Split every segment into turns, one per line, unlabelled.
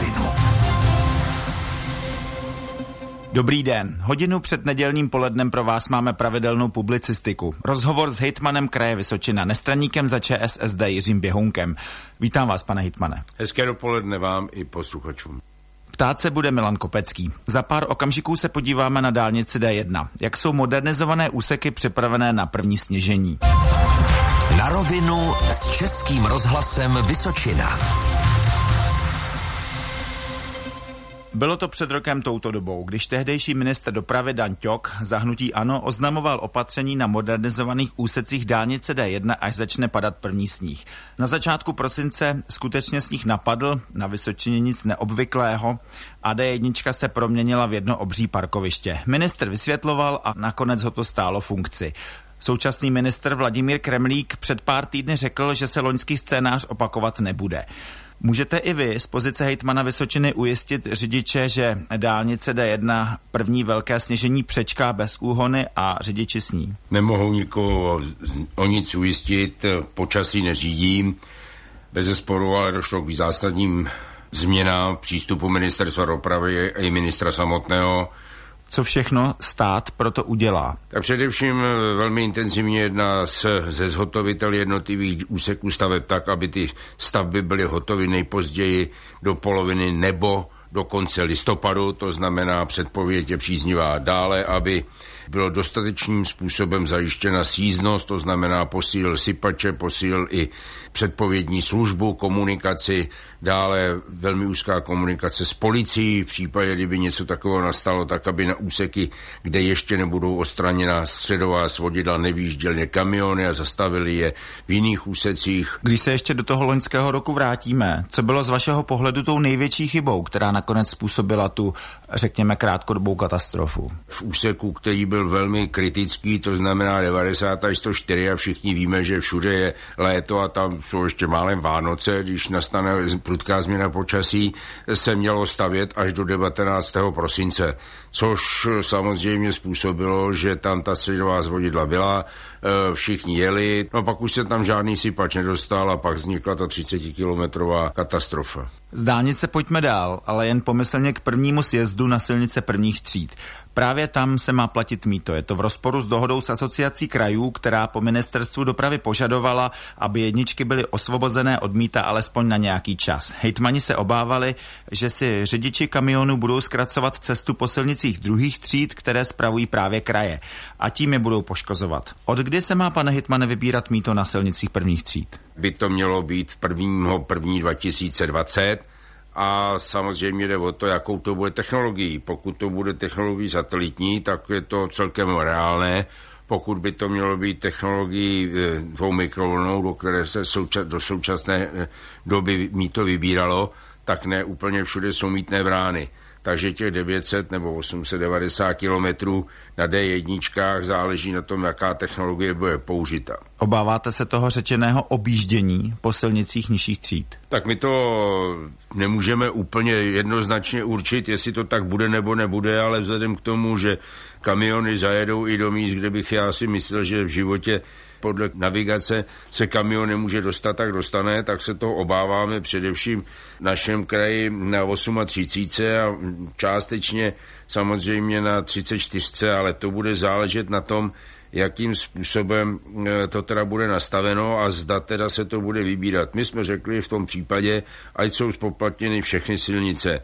rovinu.
Dobrý den. Hodinu před nedělním polednem pro vás máme pravidelnou publicistiku. Rozhovor s hejtmanem kraje Vysočina, nestraníkem za ČSSD Jiřím Běhounkem. Vítám vás, pane hejtmane.
Hezké dopoledne vám i posluchačům.
Ptát se bude Milan Kopecký. Za pár okamžiků se podíváme na dálnici D1. Jak jsou modernizované úseky připravené na první sněžení?
Na rovinu s Českým rozhlasem Vysočina.
Bylo to před rokem touto dobou, když tehdejší minister dopravy Dan Ťok zahnutí ANO oznamoval opatření na modernizovaných úsecích dálnice D1, až začne padat první sníh. Na začátku prosince skutečně sníh napadl, na Vysočině nic neobvyklého a D1 se proměnila v jedno obří parkoviště. Minister vysvětloval a nakonec ho to stálo funkci. Současný minister Vladimír Kremlík před pár týdny řekl, že se loňský scénář opakovat nebude. Můžete i vy z pozice hejtmana Vysočiny ujistit řidiče, že dálnice D1 první velké sněžení přečká bez úhony a řidiči s ní?
Nemohou nikoho o nic ujistit, počasí neřídím. Bez zesporu ale došlo k zásadním změnám přístupu ministerstva dopravy i ministra samotného
co všechno stát proto udělá?
Tak především eh, velmi intenzivně jedná s, ze zhotovitel jednotlivých úseků staveb tak, aby ty stavby byly hotovy nejpozději do poloviny nebo do konce listopadu, to znamená předpověď je příznivá dále, aby bylo dostatečným způsobem zajištěna síznost, to znamená posílil sypače, posílil i předpovědní službu, komunikaci, dále velmi úzká komunikace s policií v případě, kdyby něco takového nastalo, tak aby na úseky, kde ještě nebudou odstraněna středová svodidla, nevýjížděly kamiony a zastavili je v jiných úsecích.
Když se ještě do toho loňského roku vrátíme, co bylo z vašeho pohledu tou největší chybou, která nakonec způsobila tu, řekněme, krátkodobou katastrofu?
V úseku, který byl velmi kritický, to znamená 90 až 104 a všichni víme, že všude je léto a tam jsou ještě málem Vánoce, když nastane prudká změna počasí, se mělo stavět až do 19. prosince, což samozřejmě způsobilo, že tam ta středová zvodidla byla, všichni jeli, no pak už se tam žádný sypač nedostal a pak vznikla ta 30-kilometrová katastrofa.
Z dálnice pojďme dál, ale jen pomyslně k prvnímu sjezdu na silnice prvních tříd. Právě tam se má platit mýto. Je to v rozporu s dohodou s asociací krajů, která po ministerstvu dopravy požadovala, aby jedničky byly osvobozené od mýta alespoň na nějaký čas. Hejtmani se obávali, že si řidiči kamionů budou zkracovat cestu po silnicích druhých tříd, které spravují právě kraje. A tím je budou poškozovat. Od kdy se má, pane Hitmane, vybírat mýto na silnicích prvních tříd?
By to mělo být v prvního první 2020 a samozřejmě jde o to, jakou to bude technologií. Pokud to bude technologií satelitní, tak je to celkem reálné. Pokud by to mělo být technologií eh, dvou mikrovlnou, do které se souča- do současné eh, doby mít to vybíralo, tak ne úplně všude jsou mítné brány takže těch 900 nebo 890 kilometrů na D1 záleží na tom, jaká technologie bude použita.
Obáváte se toho řečeného objíždění po silnicích nižších tříd?
Tak my to nemůžeme úplně jednoznačně určit, jestli to tak bude nebo nebude, ale vzhledem k tomu, že kamiony zajedou i do míst, kde bych já si myslel, že v životě podle navigace se kamion nemůže dostat, tak dostane, tak se toho obáváme především v našem kraji na 38 a částečně samozřejmě na 34, ale to bude záležet na tom, jakým způsobem e, to teda bude nastaveno a zda teda se to bude vybírat. My jsme řekli v tom případě, ať jsou spoplatněny všechny silnice, e,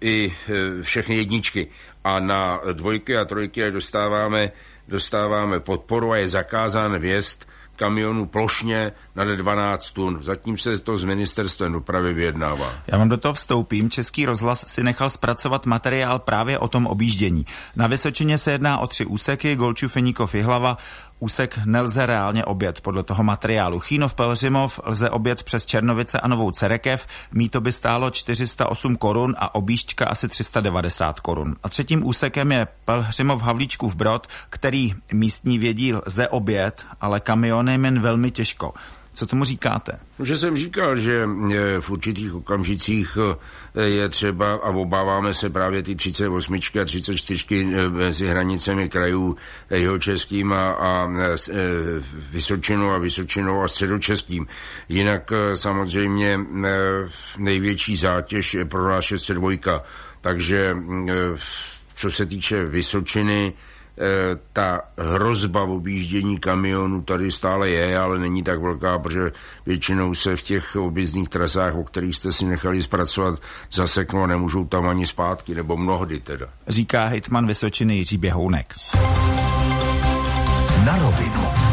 i e, všechny jedničky a na dvojky a trojky dostáváme dostáváme podporu a je zakázán vjezd kamionů plošně nad 12 tun. Zatím se to s ministerstvem dopravy vyjednává.
Já vám do toho vstoupím. Český rozhlas si nechal zpracovat materiál právě o tom objíždění. Na Vysočině se jedná o tři úseky, Golču, Feníkov, Jihlava, úsek nelze reálně obět podle toho materiálu. Chínov Pelřimov lze obět přes Černovice a Novou Cerekev, míto by stálo 408 korun a objížďka asi 390 korun. A třetím úsekem je Pelhřimov Havlíčkův Brod, který místní vědí lze obět, ale kamionem jen velmi těžko. Co tomu říkáte?
Že jsem říkal, že eh, v určitých okamžicích eh, je třeba, a obáváme se právě ty 38 a 34 eh, mezi hranicemi krajů jeho českým a, a Vysočinou a Vysočinou a středočeským. Jinak samozřejmě největší zátěž je pro nás 602. Takže co se týče Vysočiny, ta hrozba objíždění kamionu tady stále je, ale není tak velká, protože většinou se v těch objezdných trasách, o kterých jste si nechali zpracovat, zaseknou a nemůžou tam ani zpátky, nebo mnohdy teda.
Říká hejtman Vysočiny Jiří Běhounek. Na rovinu.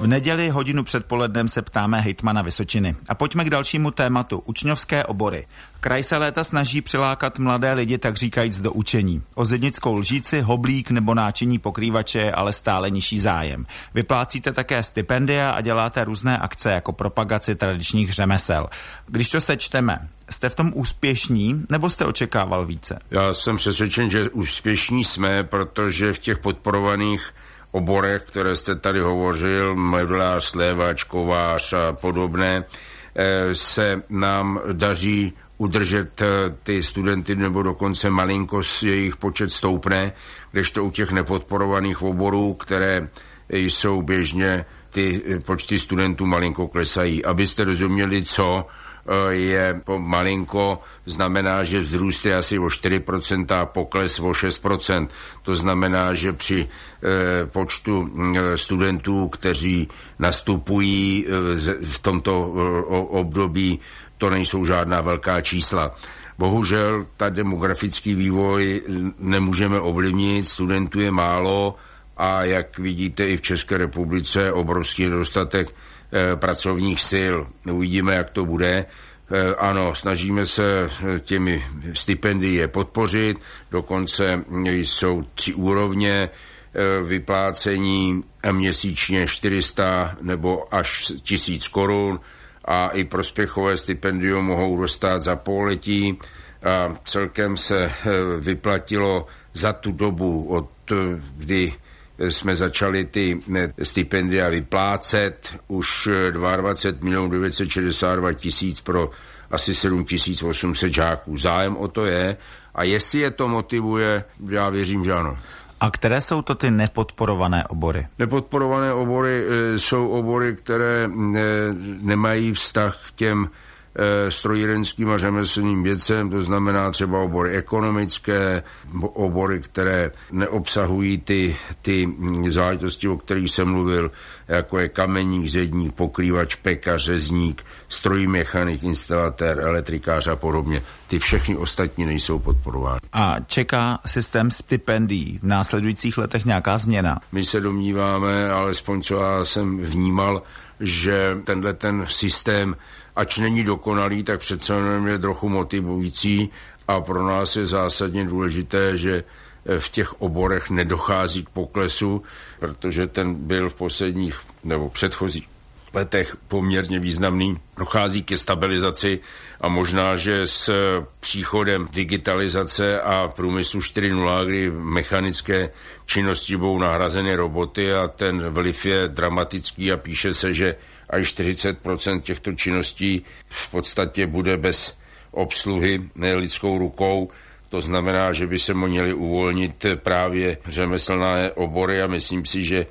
V neděli hodinu před polednem se ptáme hejtmana Vysočiny. A pojďme k dalšímu tématu. Učňovské obory. Kraj se léta snaží přilákat mladé lidi, tak říkajíc, do učení. O zednickou lžíci, hoblík nebo náčiní pokrývače je ale stále nižší zájem. Vyplácíte také stipendia a děláte různé akce jako propagaci tradičních řemesel. Když to sečteme, jste v tom úspěšní, nebo jste očekával více?
Já jsem přesvědčen, že úspěšní jsme, protože v těch podporovaných oborech, které jste tady hovořil, medlář, slévač, kovář a podobné, eh, se nám daří udržet eh, ty studenty nebo dokonce malinko jejich počet stoupne, kdežto u těch nepodporovaných oborů, které jsou běžně ty počty studentů malinko klesají. Abyste rozuměli, co Eh, je malinko, znamená, že vzrůst je asi o 4% a pokles o 6%. To znamená, že při eh, počtu eh, studentů, kteří nastupují v tomto období, to nejsou žádná velká čísla. Bohužel ta demografický vývoj nemůžeme ovlivnit, studentů je málo a jak vidíte i v České republice obrovský nedostatek Eh, pracovních sil. Uvidíme, jak to bude. Eh, ano, snažíme se eh, těmi stipendie podpořit, dokonce jsou tři úrovně vyplácení měsíčně 400 nebo až 1000 korun a i prospěchové stipendium mohou dostat za pololetí. A celkem se vyplatilo za tu dobu, od kdy jsme začali ty stipendia vyplácet už 22 milionů 962 tisíc pro asi 7800 žáků. Zájem o to je a jestli je to motivuje, já věřím, že ano.
A které jsou to ty nepodporované obory?
Nepodporované obory e, jsou obory, které e, nemají vztah k těm strojírenským a řemeslným věcem, to znamená třeba obory ekonomické, obory, které neobsahují ty, ty záležitosti, o kterých jsem mluvil, jako je kameník, zedník, pokrývač, pekař, řezník, strojmechanik, instalatér, elektrikář a podobně. Ty všechny ostatní nejsou podporovány.
A čeká systém stipendií v následujících letech nějaká změna?
My se domníváme, alespoň co já jsem vnímal, že tenhle ten systém ač není dokonalý, tak přece jenom je trochu motivující a pro nás je zásadně důležité, že eh, v těch oborech nedochází k poklesu, protože ten byl v posledních nebo předchozích letech poměrně významný. Dochází ke stabilizaci a možná, že s příchodem digitalizace a průmyslu 4.0, kdy mechanické činnosti budou nahrazeny roboty a ten vliv je dramatický a píše se, že až 40% těchto činností v podstatě bude bez obsluhy lidskou rukou. To znamená, že by se měli uvolnit právě řemeslné obory a myslím si, že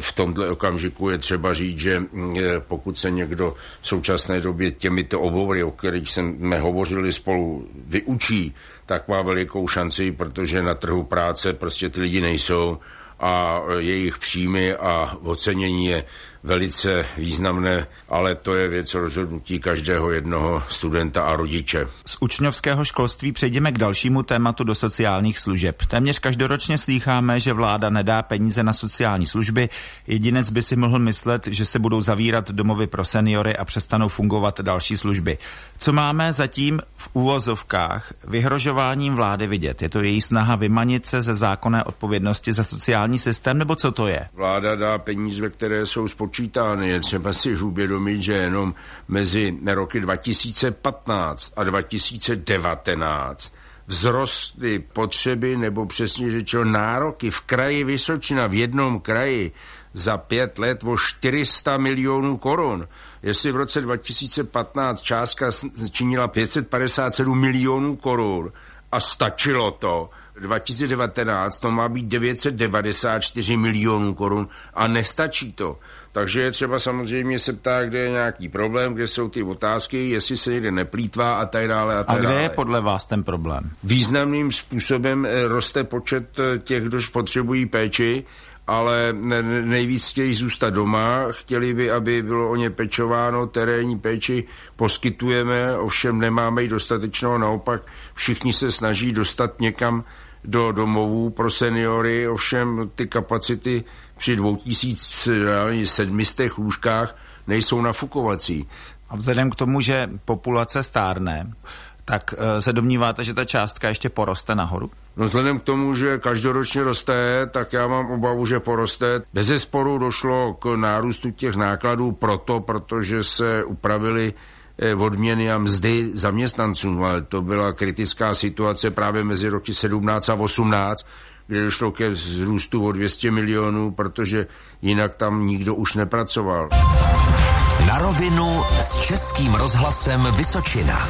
v tomto okamžiku je třeba říct, že mm, pokud se někdo v současné době těmito obory, o kterých jsme hovořili spolu, vyučí, tak má velikou šanci, protože na trhu práce prostě ty lidi nejsou a jejich příjmy a ocenění je velice významné, ale to je věc rozhodnutí každého jednoho studenta a rodiče.
Z učňovského školství přejdeme k dalšímu tématu do sociálních služeb. Téměř každoročně slýcháme, že vláda nedá peníze na sociální služby. Jedinec by si mohl myslet, že se budou zavírat domovy pro seniory a přestanou fungovat další služby. Co máme zatím v úvozovkách vyhrožováním vlády vidět? Je to její snaha vymanit se ze zákonné odpovědnosti za sociální systém, nebo co to je?
Vláda dá peníze, které jsou spočítány spočítány. Je třeba si uvědomit, že jenom mezi roky 2015 a 2019 vzrostly potřeby, nebo přesně řečeno nároky v kraji Vysočina, v jednom kraji, za pět let o 400 milionů korun. Jestli v roce 2015 částka činila 557 milionů korun a stačilo to, 2019 to má být 994 milionů korun a nestačí to. Takže je třeba samozřejmě se ptát, kde je nějaký problém, kde jsou ty otázky, jestli se někde neplýtvá a tak dále. A, tak
a kde
dále.
je podle vás ten problém?
Významným způsobem eh, roste počet eh, těch, kdož potřebují péči, ale nejvíc chtějí zůstat doma, chtěli by, aby bylo o ně pečováno, terénní péči poskytujeme, ovšem nemáme ji dostatečnou, naopak všichni se snaží dostat někam do domovů pro seniory, ovšem ty kapacity při 2700 lůžkách nejsou nafukovací.
A vzhledem k tomu, že populace stárne, tak eh, se domníváte, že ta částka ještě poroste nahoru?
No vzhledem k tomu, že každoročně roste, tak já mám obavu, že poroste. Bez sporu došlo k nárůstu těch nákladů proto, protože se upravili odměny a mzdy zaměstnancům, ale to byla kritická situace právě mezi roky 17 a 18, kde došlo ke zrůstu o 200 milionů, protože jinak tam nikdo už nepracoval.
Na rovinu s Českým rozhlasem Vysočina.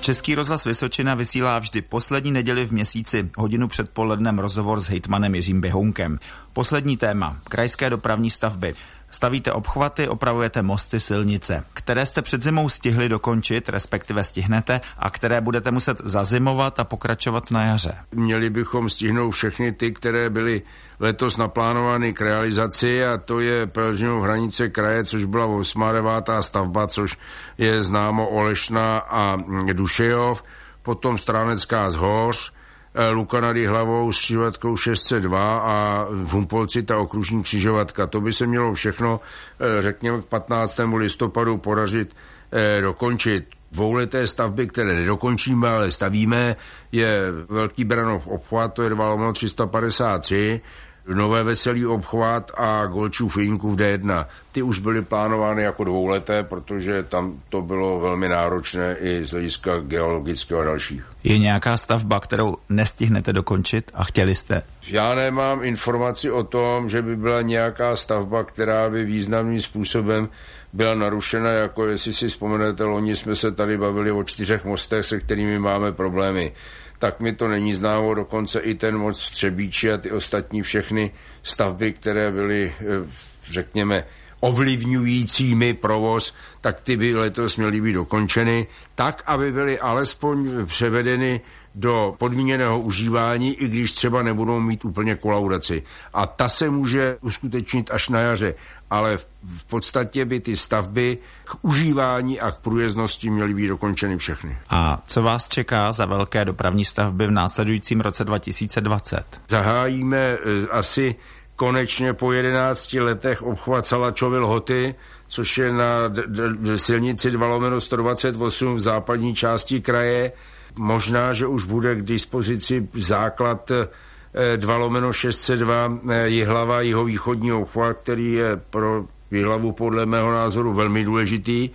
Český rozhlas Vysočina vysílá vždy poslední neděli v měsíci hodinu před polednem rozhovor s hejtmanem Jiřím Běhounkem. Poslední téma. Krajské dopravní stavby. Stavíte obchvaty, opravujete mosty, silnice, které jste před zimou stihli dokončit, respektive stihnete, a které budete muset zazimovat a pokračovat na jaře.
Měli bychom stihnout všechny ty, které byly letos naplánovány k realizaci a to je Pelžňov hranice kraje, což byla 89. stavba, což je známo Olešna a Dušejov, potom Stránecká zhoř, Luka nad hlavou s křižovatkou 602 a v Humpolci ta okružní křižovatka. To by se mělo všechno, eh, řekněme, k 15. listopadu podařit eh, dokončit. Dvouleté stavby, které nedokončíme, ale stavíme, je Velký Branov obchvat, to je 2 353, Nové Veselý obchvat a Golčův Jinku v D1. Ty už byly plánovány jako dvouleté, protože tam to bylo velmi náročné i z hlediska geologického a dalších.
Je nějaká stavba, kterou nestihnete dokončit a chtěli jste?
Já nemám informaci o tom, že by byla nějaká stavba, která by významným způsobem byla narušena, jako jestli si vzpomenete, loni jsme se tady bavili o čtyřech mostech, se kterými máme problémy tak mi to není známo, dokonce i ten moc v Třebíči a ty ostatní všechny stavby, které byly, eh, řekněme, ovlivňujícími provoz, tak ty by letos měly být dokončeny, tak, aby byly alespoň převedeny do podmíněného užívání, i když třeba nebudou mít úplně kolaudaci. A ta se může uskutečnit až na jaře, ale v, v podstatě by ty stavby k užívání a k průjezdnosti měly být dokončeny všechny.
A co vás čeká za velké dopravní stavby v následujícím roce 2020?
Zahájíme e, asi konečně po 11 letech obchvat Salačovy lhoty, což je na d- d- silnici 2 128 v západní části kraje Možná, že už bude k dispozici základ 2 eh, lomeno 602 eh, Jihlava, jihovýchodní obchvat, který je pro Jihlavu podle mého názoru velmi důležitý.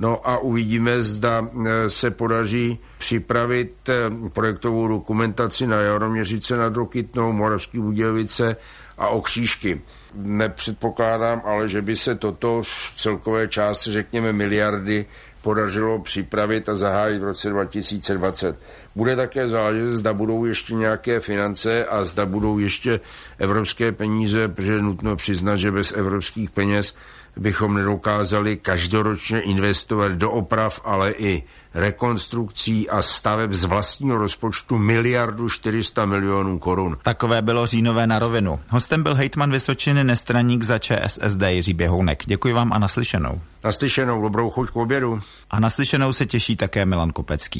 No a uvidíme, zda eh, se podaří připravit projektovou dokumentaci na Jaroměřice nad Rokytnou, Moravský Budějovice a Okřížky. Nepředpokládám ale, že by se toto v celkové části, řekněme miliardy, podařilo připravit a zahájit v roce 2020. Bude také záležet, zda budou ještě nějaké finance a zda budou ještě evropské peníze, protože je nutno přiznat, že bez evropských peněz bychom nedokázali každoročně investovat do oprav, ale i rekonstrukcí a staveb z vlastního rozpočtu miliardu 400 milionů korun.
Takové bylo říjnové na rovinu. Hostem byl hejtman Vysočiny nestraník za ČSSD Jiří Běhounek. Děkuji vám a naslyšenou.
Naslyšenou, dobrou chuť k obědu.
A naslyšenou se těší také Milan Kopecký.